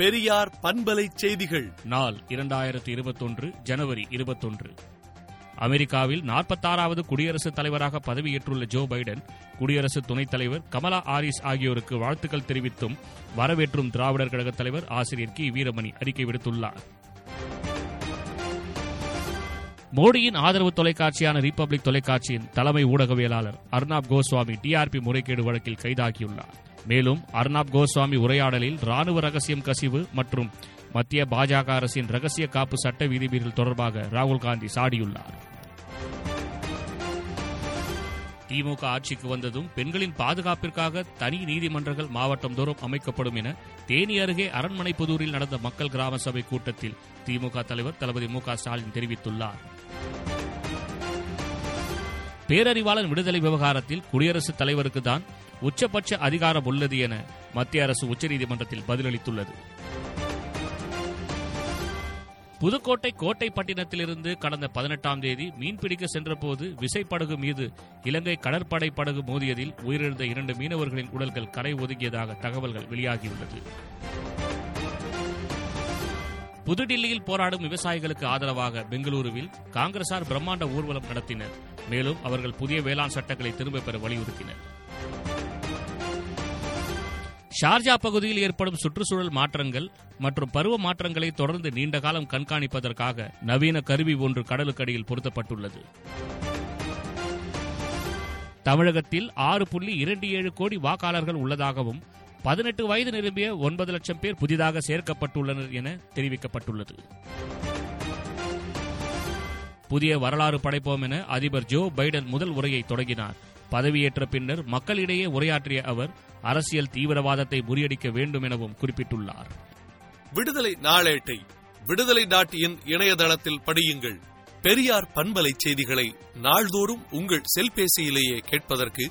பெரியார் பண்பலை செய்திகள். நாள் இரண்டாயிரத்தி இருபத்தொன்று ஜனவரி இருபத்தொன்று. அமெரிக்காவில் நாற்பத்தாறாவது குடியரசுத் தலைவராக பதவியேற்றுள்ள ஜோ பைடன் குடியரசு துணைத் தலைவர் கமலா ஆரிஸ் ஆகியோருக்கு வாழ்த்துக்கள் தெரிவித்தும் வரவேற்றும் திராவிடர் கழக தலைவர் ஆசிரியர் கி. வீரமணி அறிக்கை விடுத்துள்ளார். மோடியின் ஆதரவு தொலைக்காட்சியான ரிபப்ளிக் தொலைக்காட்சியின் தலைமை ஊடகவியலாளர் அர்னாப் கோஸ்வாமி டிஆர்பி முறைகேடு வழக்கில் கைதாகியுள்ளார். மேலும் அர்னாப் கோஸ்வாமி உரையாடலில் ராணுவ ரகசியம் கசிவு மற்றும் மத்திய பாஜக அரசின் ரகசிய காப்பு சட்ட விதிமீறல் தொடர்பாக ராகுல் காந்தி சாடியுள்ளார். திமுக ஆட்சிக்கு வந்ததும் பெண்களின் பாதுகாப்பிற்காக தனி நீதிமன்றங்கள் மாவட்டம் தோறும் அமைக்கப்படும் என தேனி அருகே அரண்மனை புதூரில் நடந்த மக்கள் கிராம சபை கூட்டத்தில் திமுக தலைவர் தளபதி மு க ஸ்டாலின் தெரிவித்துள்ளார். பேரறிவாளன் விடுதலை விவகாரத்தில் குடியரசுத் தலைவருக்கு தான் உச்சபட்ச அதிகாரம் உள்ளது என மத்திய அரசு உச்சநீதிமன்றத்தில் பதிலளித்துள்ளது. புதுக்கோட்டை கோட்டைப்பட்டினத்திலிருந்து கடந்த பதினெட்டாம் தேதி மீன்பிடிக்க சென்றபோது விசைப்படகு மீது இலங்கை கடற்படை படகு மோதியதில் உயிரிழந்த இரண்டு மீனவர்களின் உடல்கள் கரை ஒதுங்கியதாக தகவல்கள் வெளியாகியுள்ளது. புதுடில்லியில் போராடும் விவசாயிகளுக்கு ஆதரவாக பெங்களூருவில் காங்கிரசார் பிரம்மாண்ட ஊர்வலம் நடத்தினர். மேலும் அவர்கள் புதிய வேளாண் சட்டங்களை திரும்பப் பெற வலியுறுத்தினர். ஷார்ஜா பகுதியில் ஏற்படும் சுற்றுச்சூழல் மாற்றங்கள் மற்றும் பருவ மாற்றங்களை தொடர்ந்து நீண்ட காலம் கண்காணிப்பதற்காக நவீன கருவி ஒன்று கடலுக்கடியில் பொருத்தப்பட்டுள்ளது. தமிழகத்தில் ஆறு புள்ளி இரண்டு ஏழு கோடி வாக்காளர்கள் உள்ளதாகவும் பதினெட்டு வயது நிரம்பிய ஒன்பது லட்சம் பேர் புதிதாக சேர்க்கப்பட்டுள்ளனர் என தெரிவிக்கப்பட்டுள்ளது. புதிய வரலாறு படைப்போம் என அதிபர் ஜோ பைடன் முதல் உரையை தொடங்கினார். பதவியேற்ற பின்னர் மக்களிடையே உரையாற்றிய அவர் அரசியல் தீவிரவாதத்தை முறியடிக்க வேண்டும் எனவும் குறிப்பிட்டுள்ளார். விடுதலை நாளேட்டை விடுதலை டாட் இன் இணையதளத்தில் படியுங்கள். பெரியார் பண்பலை செய்திகளை நாள்தோறும் உங்கள் செல்பேசியிலேயே கேட்பதற்கு